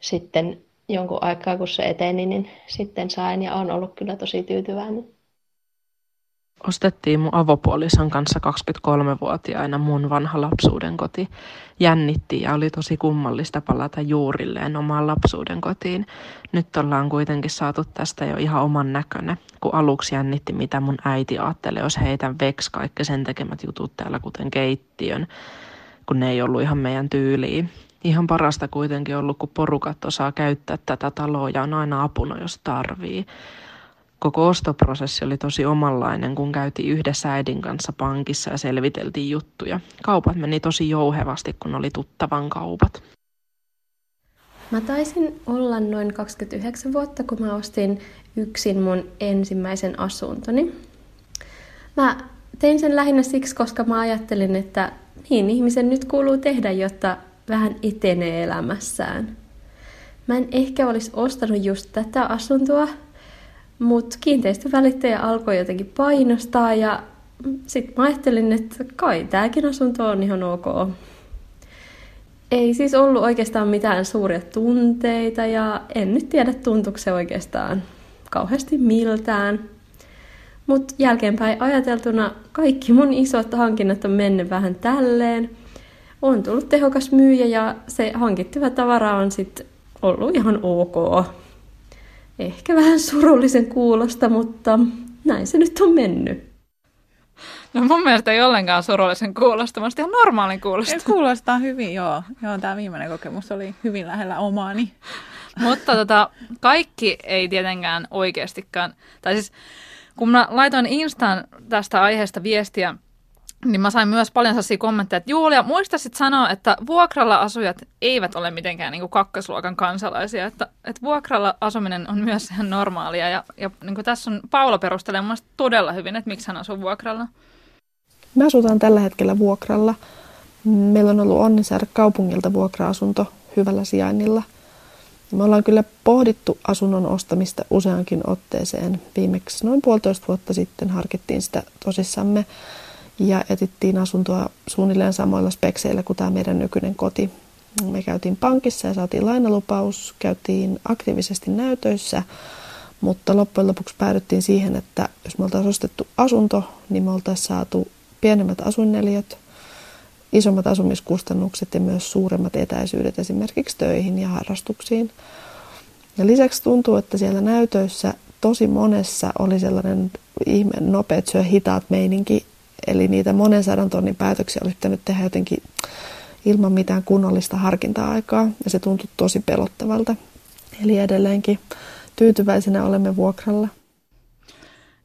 sitten jonkun aikaa, kun se eteni, niin sitten sain ja on ollut kyllä tosi tyytyväinen. Ostettiin mun avopuolison kanssa 23-vuotiaana mun vanha lapsuuden koti. Jännitti ja oli tosi kummallista palata juurilleen omaan lapsuuden kotiin. Nyt ollaan kuitenkin saatu tästä jo ihan oman näköne, kun aluksi jännitti mitä mun äiti ajattelee, jos heitän veks kaikki sen tekemät jutut täällä, kuten keittiön, kun ne ei ollut ihan meidän tyyliin ihan parasta kuitenkin ollut, kun porukat osaa käyttää tätä taloa ja on aina apuna, jos tarvii. Koko ostoprosessi oli tosi omanlainen, kun käytiin yhdessä äidin kanssa pankissa ja selviteltiin juttuja. Kaupat meni tosi jouhevasti, kun oli tuttavan kaupat. Mä taisin olla noin 29 vuotta, kun mä ostin yksin mun ensimmäisen asuntoni. Mä tein sen lähinnä siksi, koska mä ajattelin, että niin ihmisen nyt kuuluu tehdä, jotta vähän etenee elämässään. Mä en ehkä olisi ostanut just tätä asuntoa, Mutta kiinteistövälittäjä alkoi jotenkin painostaa ja sitten mä ajattelin, että kai tämäkin asunto on ihan ok. Ei siis ollut oikeastaan mitään suuria tunteita ja en nyt tiedä tuntuuko se oikeastaan kauheasti miltään. Mutta jälkeenpäin ajateltuna kaikki mun isot hankinnat on mennyt vähän tälleen. On tullut tehokas myyjä ja se hankittiva tavara on sitten ollut ihan ok. Ehkä vähän surullisen kuulosta, mutta näin se nyt on mennyt. No mun mielestä ei ollenkaan surullisen kuulosta, vaan ihan normaalin kuulosta. Kuulostaa hyvin, joo. Joo, tämä viimeinen kokemus oli hyvin lähellä omaani. Mutta tota, kaikki ei tietenkään oikeastikaan, tai siis kun mä laitoin Instaan tästä aiheesta viestiä, niin mä sain myös paljon sellaisia kommentteja, että Julia, muistaisit sanoa, että vuokralla asujat eivät ole mitenkään niin kuin kakkosluokan kansalaisia, että, että vuokralla asuminen on myös ihan normaalia. Ja, ja niin kuin tässä on Paula perustelee mun todella hyvin, että miksi hän asuu vuokralla. Me asutaan tällä hetkellä vuokralla. Meillä on ollut onni saada kaupungilta vuokra-asunto hyvällä sijainnilla. Me ollaan kyllä pohdittu asunnon ostamista useankin otteeseen. Viimeksi noin puolitoista vuotta sitten harkittiin sitä tosissamme ja etittiin asuntoa suunnilleen samoilla spekseillä kuin tämä meidän nykyinen koti. Me käytiin pankissa ja saatiin lainalupaus, käytiin aktiivisesti näytöissä, mutta loppujen lopuksi päädyttiin siihen, että jos me oltaisiin ostettu asunto, niin me oltaisiin saatu pienemmät asuinneliöt, isommat asumiskustannukset ja myös suuremmat etäisyydet esimerkiksi töihin ja harrastuksiin. Ja lisäksi tuntuu, että siellä näytöissä tosi monessa oli sellainen ihme nopeat syö hitaat meininki, eli niitä monen sadan tonnin päätöksiä olisi pitänyt tehdä jotenkin ilman mitään kunnollista harkinta-aikaa, ja se tuntui tosi pelottavalta. Eli edelleenkin tyytyväisenä olemme vuokralla.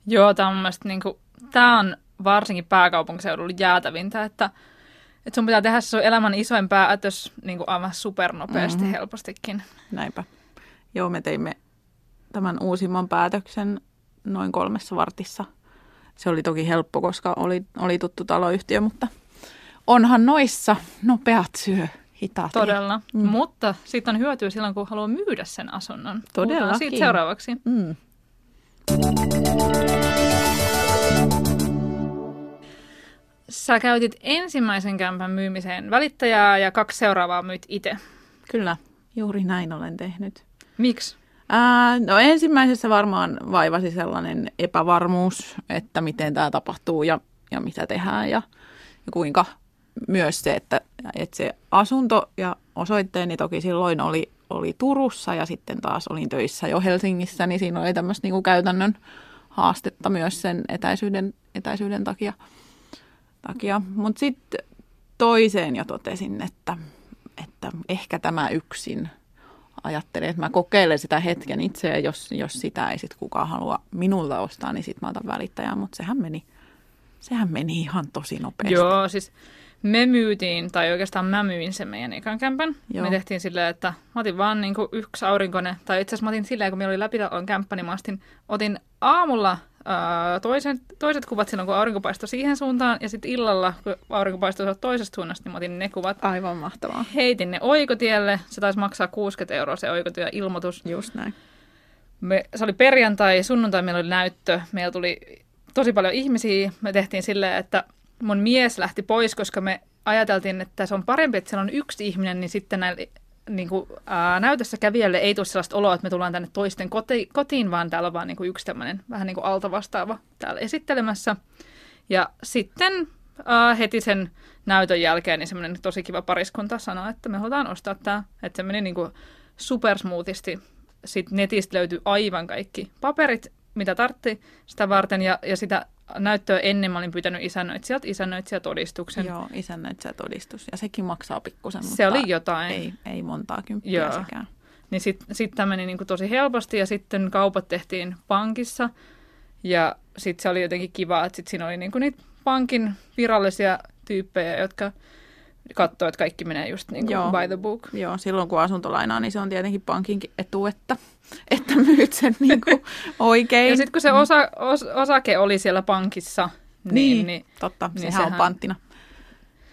Joo, tämä on, mielestä, niin kuin, tämä on varsinkin pääkaupunkiseudulla jäätävintä, että, että sun pitää tehdä se sun elämän isoin päätös niin kuin aivan supernopeasti mm-hmm. helpostikin. Näinpä. Joo, me teimme tämän uusimman päätöksen noin kolmessa vartissa. Se oli toki helppo, koska oli, oli tuttu taloyhtiö, mutta onhan noissa nopeat syö hitaat. Todella, mm. mutta sitten on hyötyä silloin, kun haluaa myydä sen asunnon. Todella. siitä seuraavaksi. Mm. Sä käytit ensimmäisen kämpän myymiseen välittäjää ja kaksi seuraavaa myyt itse. Kyllä, juuri näin olen tehnyt. Miksi? Ää, no ensimmäisessä varmaan vaivasi sellainen epävarmuus, että miten tämä tapahtuu ja, ja mitä tehdään ja, ja kuinka myös se, että, että se asunto ja osoitteeni toki silloin oli, oli Turussa ja sitten taas olin töissä jo Helsingissä, niin siinä oli tämmöistä niin käytännön haastetta myös sen etäisyyden, etäisyyden takia takia. Mutta sitten toiseen jo totesin, että, että ehkä tämä yksin ajattelin, että mä kokeilen sitä hetken itse ja jos, jos sitä ei sitten kukaan halua minulta ostaa, niin sitten mä otan välittäjää, mutta sehän meni, sehän meni ihan tosi nopeasti. Joo, siis me myytiin, tai oikeastaan mä myin sen meidän ekan kämpän. Joo. Me tehtiin silleen, että mä otin vaan niin yksi aurinkone, tai itse asiassa mä otin silleen, kun meillä oli läpitalon kämppä, niin mä ostin, otin aamulla toiset, toiset kuvat silloin, kun aurinko paistoi siihen suuntaan, ja sitten illalla, kun aurinko paistoi toisesta suunnasta, niin mä otin ne kuvat. Aivan mahtavaa. Heitin ne oikotielle. Se taisi maksaa 60 euroa se oikotie ilmoitus. Just näin. Me, se oli perjantai, sunnuntai meillä oli näyttö. Meillä tuli tosi paljon ihmisiä. Me tehtiin silleen, että mun mies lähti pois, koska me ajateltiin, että se on parempi, että siellä on yksi ihminen, niin sitten näillä niin kuin, ää, näytössä kävijälle ei tule sellaista oloa, että me tullaan tänne toisten koti, kotiin, vaan täällä on vaan niin kuin yksi tämmöinen vähän niin kuin altavastaava täällä esittelemässä. Ja sitten ää, heti sen näytön jälkeen niin semmoinen tosi kiva pariskunta sanoi, että me halutaan ostaa tämä. Että se meni niin kuin supersmoothisti. Sitten netistä löytyi aivan kaikki paperit, mitä tartti sitä varten ja, ja sitä näyttöä ennen mä olin pyytänyt isännöitsijältä isännöitsijätodistuksen. Joo, isännöitsijätodistus. Ja sekin maksaa pikkusen, Se oli jotain. Ei, ei montaa kymppiä Joo. sekään. Niin sitten sit tämä meni niinku tosi helposti ja sitten kaupat tehtiin pankissa. Ja sitten se oli jotenkin kiva, että sit siinä oli niinku niitä pankin virallisia tyyppejä, jotka katsoo, että kaikki menee just niin kuin Joo. by the book. Joo, silloin kun asuntolainaa, niin se on tietenkin pankinkin etu, että, että myyt sen niin kuin oikein. Ja sitten kun se osa, os, osake oli siellä pankissa, niin... niin, niin totta, niin sehän, sehän on panttina. Niin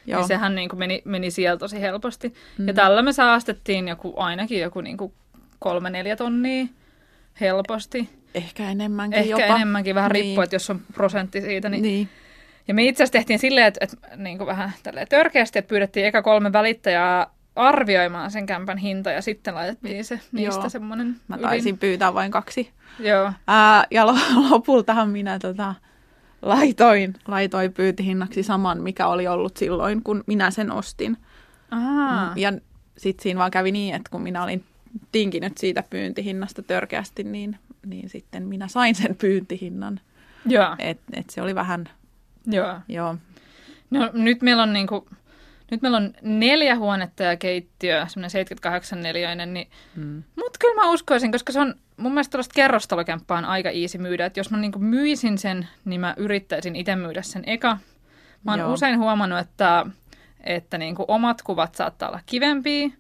Joo. Niin sehän niin kuin meni, meni siellä tosi helposti. Mm. Ja tällä me säästettiin joku, ainakin joku niin kuin kolme neljä tonnia helposti. Ehkä enemmänkin Ehkä jopa. enemmänkin, vähän Niin. riippuu, että jos on prosentti siitä. Niin... Niin. Ja me itse asiassa tehtiin silleen, että, että niin kuin vähän tälleen törkeästi, että pyydettiin eka kolme välittäjää arvioimaan sen kämpän hinta ja sitten laitettiin se niistä Joo. semmoinen Mä taisin pyytää vain kaksi. Joo. Ää, ja lo- lopultahan minä tota, laitoin, laitoin pyyntihinnaksi saman, mikä oli ollut silloin, kun minä sen ostin. Ahaa. Ja sitten siinä vaan kävi niin, että kun minä olin tinkinyt siitä pyyntihinnasta törkeästi, niin, niin sitten minä sain sen pyyntihinnan. Joo. Et, et se oli vähän, Joo. joo, No nyt meillä on niinku, nyt meillä on neljä huonetta ja keittiö, semmoinen 78 neliöinen, niin, mm. mutta kyllä mä uskoisin, koska se on mun mielestä tällaista kerrostalokämppää on aika easy myydä, että jos mä niinku myisin sen, niin mä yrittäisin itse myydä sen eka. Mä oon Joo. usein huomannut, että, että niinku omat kuvat saattaa olla kivempiä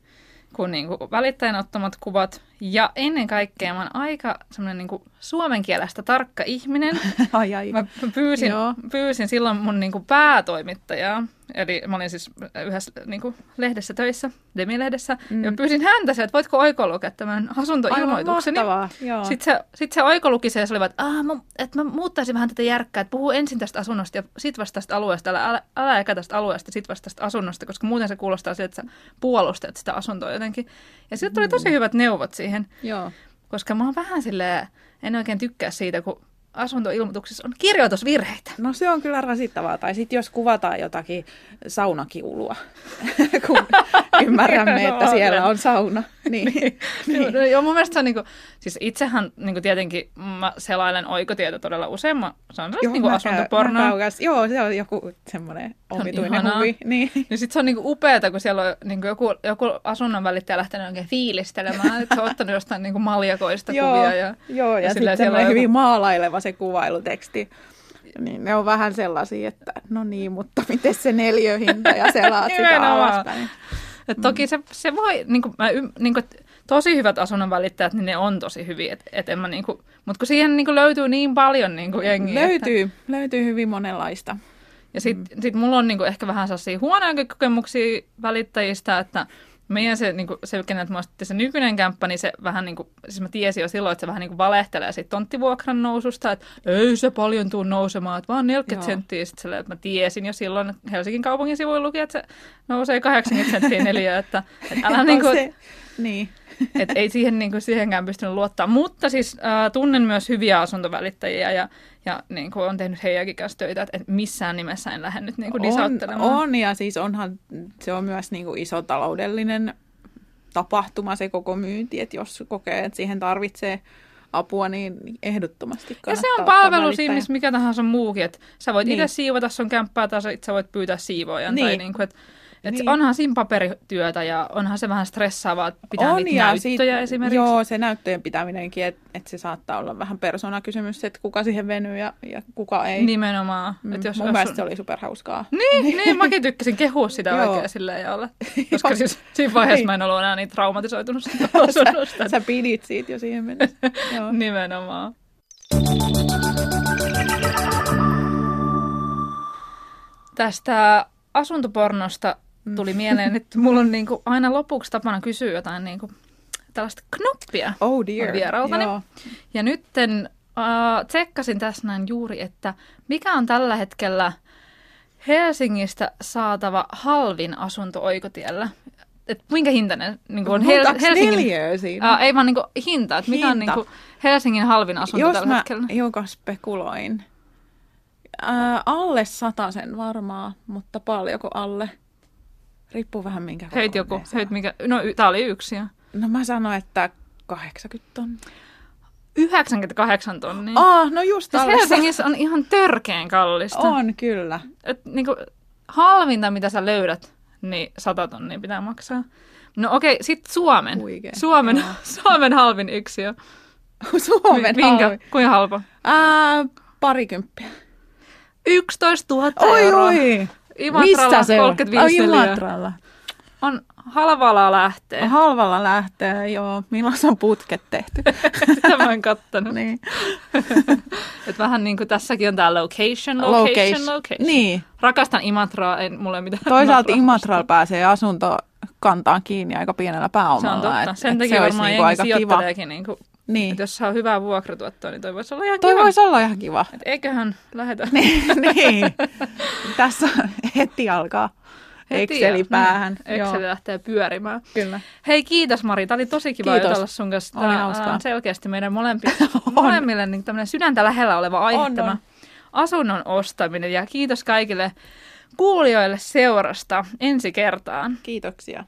kuin niinku välittäjän ottamat kuvat. Ja ennen kaikkea mä oon aika semmoinen niinku suomen kielestä tarkka ihminen. ai ai. Mä pyysin, Joo. pyysin silloin mun niinku päätoimittajaa, eli mä olin siis yhdessä niinku lehdessä töissä, Demi-lehdessä, mm. ja pyysin häntä se, että voitko oikolukea tämän asuntoilmoitukseni. Aivan joo. Sitten se, sit se oikoluki se ja se oli että, "Aa, mä, että mä muuttaisin vähän tätä järkkää, että puhuu ensin tästä asunnosta ja sit vasta tästä alueesta, älä, älä, älä eka tästä alueesta, sit vasta tästä asunnosta, koska muuten se kuulostaa siltä, että sä puolustat sitä asuntoa jotenkin. Ja sitten tuli tosi hyvät neuvot siihen, Joo. koska mä oon vähän silleen, en oikein tykkää siitä, kun asuntoilmoituksessa on kirjoitusvirheitä. No se on kyllä rasittavaa. Tai sitten jos kuvataan jotakin saunakiulua, kun ymmärrämme, että siellä on sauna. Niin. Niin. No, joo, mun mielestä se on niinku, siis itsehän niinku tietenkin mä selailen oikotietä todella usein. Mä, se on sellaista niinku asuntopornoa. Joo, se on joku semmoinen omituinen ihanaa. huvi. Niin. Niin sit se on niinku upeeta, kun siellä on niinku joku, joku asunnon välittäjä lähtenyt oikein fiilistelemään, että se on ottanut jostain niinku maljakoista joo, kuvia. Ja, joo, ja, silleen sitten siellä on joku- hyvin maalaileva se kuvailuteksti. Niin ne on vähän sellaisia, että no niin, mutta miten se neliöhinta ja selaat sitä alaspäin. Et toki se, se voi, niinku, mä, ym- niinku, et tosi hyvät asunnon välittäjät, niin ne on tosi hyviä. Et, et en mä niinku, mutta kun siihen niinku löytyy niin paljon niinku jengiä. Että, Löytyy, löytyy hyvin monenlaista. ja sitten mm. sit mulla on niinku ehkä vähän sellaisia huonoja kokemuksia välittäjistä, että meidän se, niinku, se keneltä mä se nykyinen kämppä, niin se vähän niin kuin, siis mä tiesin jo silloin, että se vähän niin kuin valehtelee siitä tonttivuokran noususta, että ei se paljon tuu nousemaan, että vaan 40 Joo. senttiä. Sitten silleen, että mä tiesin jo silloin, Helsingin kaupungin sivuilla luki, että se nousee 80 senttiä neliö, että, että älä niin On kuin, se, niin. et ei siihen, niin kuin, siihenkään pystynyt luottaa. Mutta siis äh, tunnen myös hyviä asuntovälittäjiä ja, ja niin kuin, on tehnyt heidänkin kanssa töitä, että et missään nimessä en lähde nyt niin kuin On, on, ja siis onhan se on myös niin kuin iso taloudellinen tapahtuma se koko myynti, että jos kokee, että siihen tarvitsee apua, niin ehdottomasti Ja se on palvelu siinä, missä mikä tahansa muukin, että sä voit Niin. itse siivota sun kämppää tai sä, voit pyytää siivoojan. Tai Niin. niin kuin, että, että Niin. onhan siinä paperityötä ja onhan se vähän stressaavaa, että pitää niitä ja näyttöjä sit- esimerkiksi. Joo, se näyttöjen pitäminenkin, että et se saattaa olla vähän persoonakysymys, että kuka siihen venyy ja, ja kuka ei. Nimenomaan. Mm, Että jos, Mun jos mielestä sun- se oli superhauskaa. Niin, niin, mäkin tykkäsin kehua sitä oikein silleen ja olla. Koska siis siinä vaiheessa Niin. mä en ollut enää niin traumatisoitunut sitä. Sä, sä pidit siitä jo siihen mennessä. Nimenomaan. Tästä asuntopornosta tuli mieleen, että mulla on niinku aina lopuksi tapana kysyä jotain niinku tällaista knoppia Oh dear. vieraaltani. Joo. Ja nytten äh, tsekkasin tässä näin juuri, että mikä on tällä hetkellä Helsingistä saatava halvin asunto Oikotiellä. Et minkä hintainen niin on Hel- Helsingin... siinä? Äh, ei vaan niin hinta, että mikä on niin Helsingin halvin asunto Jos tällä mä hetkellä. hiukan spekuloin. Ää, alle sen varmaan, mutta paljonko alle? Riippuu vähän minkä Höit joku, höit on. mikä, no y- tää oli yksi ja No mä sanoin, että 80 tonnia. 98 tonnia. Ah, no just siis Helsingissä on ihan törkeen kallista. On kyllä. Et niinku, halvinta, mitä sä löydät, niin 100 tonnia pitää maksaa. No okei, sit Suomen. Huikea, Suomen, joo. Suomen halvin yksiö. Suomen Minkä? halvin. Kuinka halpa? Ää, parikymppiä. 11 000 Oi, euroa. oi. Imatralla se on? 35 Ai, neliöä. Imatralla. On halvalla lähtee. Halvalla lähtee, joo. Milloin se on putket tehty? Sitä mä en kattanut. niin. Et vähän niin kuin tässäkin on tää location, location, location. Niin. Rakastan Imatraa, en mulle mitään. Toisaalta. Imatralla pääsee asunto kantaan kiinni aika pienellä pääomalla. Se on totta. et- Sen et takia se varmaan niinku aika kiva. niinku Niin. Et jos saa hyvää vuokratuottoa, niin toi voisi olla ihan Toi kiva. voisi olla ihan kiva. Et eiköhän lähetä. niin, niin. Tässä heti alkaa Heti Exceli päähän. niin, Excel lähtee pyörimään. Kyllä. Hei, kiitos Mari. Tämä oli tosi kiva Kiitos. jutella sun kanssa. Hauskaa. on selkeästi meidän molempi, molemmille niin tämmöinen sydäntä lähellä oleva aihe On, tämä on. asunnon ostaminen. Ja kiitos kaikille kuulijoille seurasta ensi kertaan. Kiitoksia.